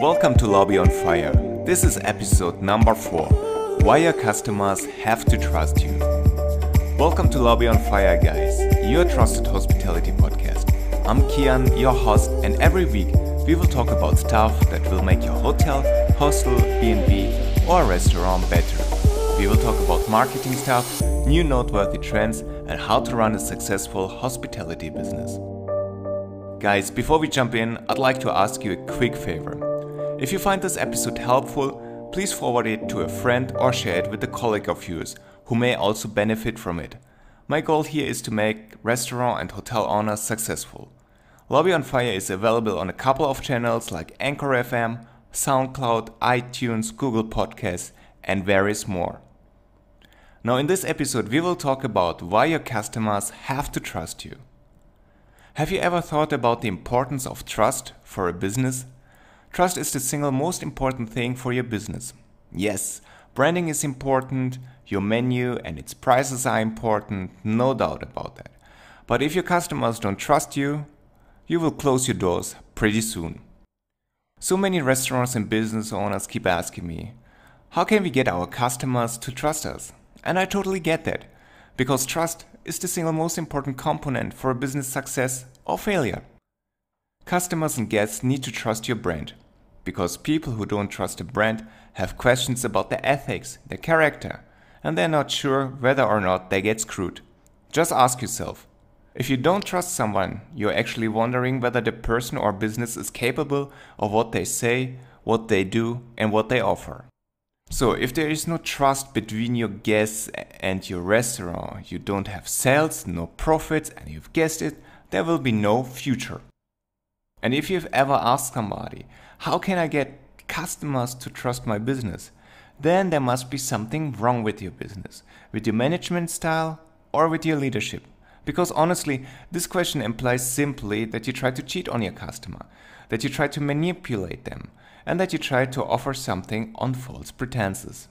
Welcome to Lobby on Fire. This is episode number 4 Why Your Customers Have to Trust You. Welcome to Lobby on Fire, guys, your trusted hospitality podcast. I'm Kian, your host, and every week we will talk about stuff that will make your hotel, hostel, B&B, or restaurant better. We will talk about marketing stuff, new noteworthy trends, and how to run a successful hospitality business. Guys, before we jump in, I'd like to ask you a quick favor. If you find this episode helpful, please forward it to a friend or share it with a colleague of yours who may also benefit from it. My goal here is to make restaurant and hotel owners successful. Lobby on Fire is available on a couple of channels like Anchor FM, SoundCloud, iTunes, Google Podcasts, and various more. Now, in this episode, we will talk about why your customers have to trust you. Have you ever thought about the importance of trust for a business? Trust is the single most important thing for your business. Yes, branding is important, your menu and its prices are important, no doubt about that. But if your customers don't trust you, you will close your doors pretty soon. So many restaurants and business owners keep asking me, how can we get our customers to trust us? And I totally get that, because trust is the single most important component for a business success or failure. Customers and guests need to trust your brand because people who don't trust a brand have questions about the ethics, the character, and they're not sure whether or not they get screwed. Just ask yourself if you don't trust someone, you're actually wondering whether the person or business is capable of what they say, what they do, and what they offer. So, if there is no trust between your guests and your restaurant, you don't have sales, no profits, and you've guessed it, there will be no future. And if you've ever asked somebody, how can I get customers to trust my business? Then there must be something wrong with your business, with your management style, or with your leadership. Because honestly, this question implies simply that you try to cheat on your customer, that you try to manipulate them, and that you try to offer something on false pretenses.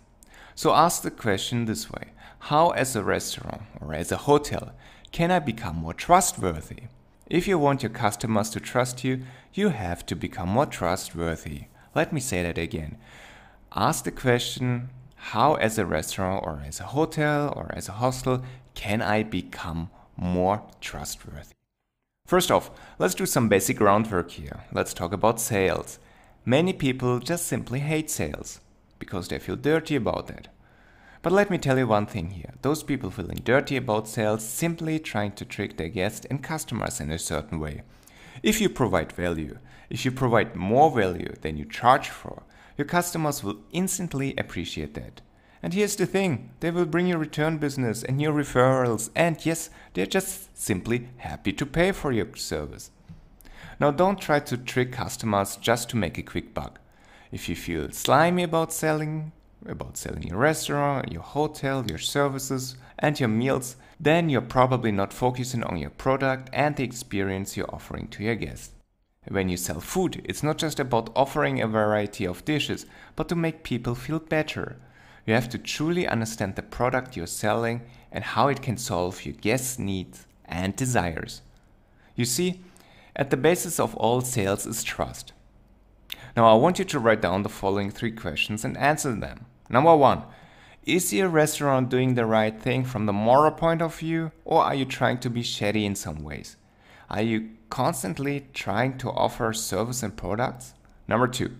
So ask the question this way How, as a restaurant or as a hotel, can I become more trustworthy? If you want your customers to trust you, you have to become more trustworthy. Let me say that again. Ask the question how, as a restaurant or as a hotel or as a hostel, can I become more trustworthy? First off, let's do some basic groundwork here. Let's talk about sales. Many people just simply hate sales because they feel dirty about it. But let me tell you one thing here. Those people feeling dirty about sales simply trying to trick their guests and customers in a certain way. If you provide value, if you provide more value than you charge for, your customers will instantly appreciate that. And here's the thing they will bring you return business and new referrals, and yes, they're just simply happy to pay for your service. Now, don't try to trick customers just to make a quick buck. If you feel slimy about selling, about selling your restaurant, your hotel, your services, and your meals, then you're probably not focusing on your product and the experience you're offering to your guests. When you sell food, it's not just about offering a variety of dishes, but to make people feel better. You have to truly understand the product you're selling and how it can solve your guests' needs and desires. You see, at the basis of all sales is trust. Now, I want you to write down the following three questions and answer them. Number one, is your restaurant doing the right thing from the moral point of view, or are you trying to be shady in some ways? Are you constantly trying to offer service and products? Number two,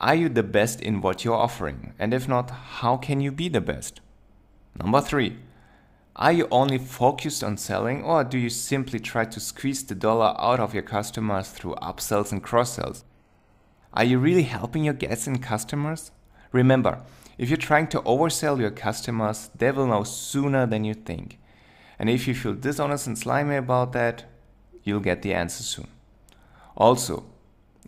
are you the best in what you're offering? And if not, how can you be the best? Number three, are you only focused on selling, or do you simply try to squeeze the dollar out of your customers through upsells and cross sells? Are you really helping your guests and customers? Remember, if you're trying to oversell your customers, they will know sooner than you think. And if you feel dishonest and slimy about that, you'll get the answer soon. Also,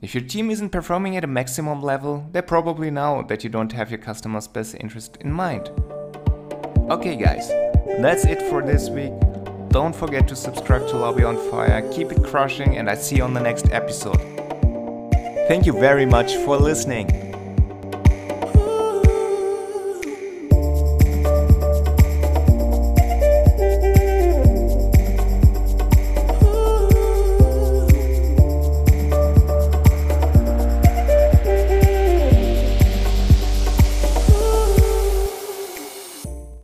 if your team isn't performing at a maximum level, they probably know that you don't have your customers' best interest in mind. Okay, guys, that's it for this week. Don't forget to subscribe to Lobby on Fire, keep it crushing, and I see you on the next episode. Thank you very much for listening.